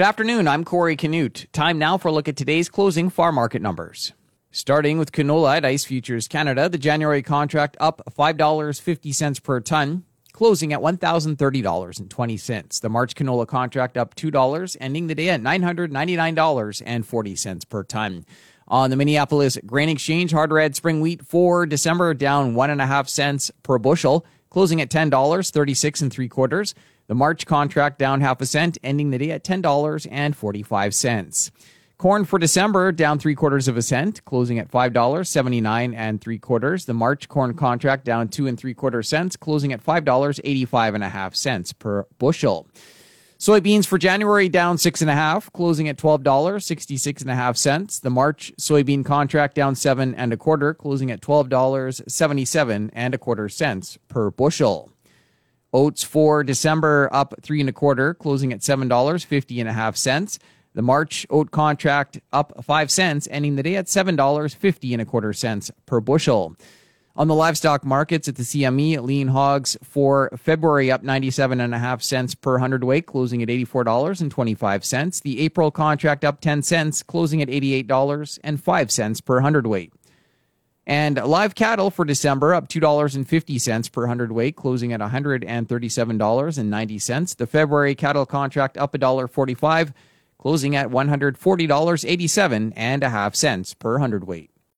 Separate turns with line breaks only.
Good afternoon. I'm Corey Canute. Time now for a look at today's closing farm market numbers. Starting with canola at Ice Futures Canada, the January contract up $5.50 per ton, closing at $1,030.20. The March canola contract up $2, ending the day at $999.40 per ton. On the Minneapolis Grain Exchange, hard red spring wheat for December down one and a half cents per bushel, closing at $10, 36 and three quarters. The March contract down half a cent, ending the day at $10.45. Corn for December down three quarters of a cent, closing at five dollars seventy nine and three quarters. The March corn contract down two and three quarter cents, closing at five dollars eighty five and a half cents per bushel. Soybeans for January down six and a half, closing at twelve dollars sixty six and a half cents. The March soybean contract down seven and a quarter, closing at twelve dollars seventy seven and a quarter cents per bushel. Oats for December up three and a quarter, closing at seven dollars fifty and a half cents. The March oat contract up five cents, ending the day at seven dollars fifty and a quarter cents per bushel. On the livestock markets at the CME, lean hogs for February up 97 and a half cents per hundredweight, closing at $84.25. The April contract up 10 cents, closing at $88.05 per hundredweight. And live cattle for December up $2.50 per hundredweight, closing at $137.90. The February cattle contract up $1.45, closing at $140.87 and a half cents per hundredweight.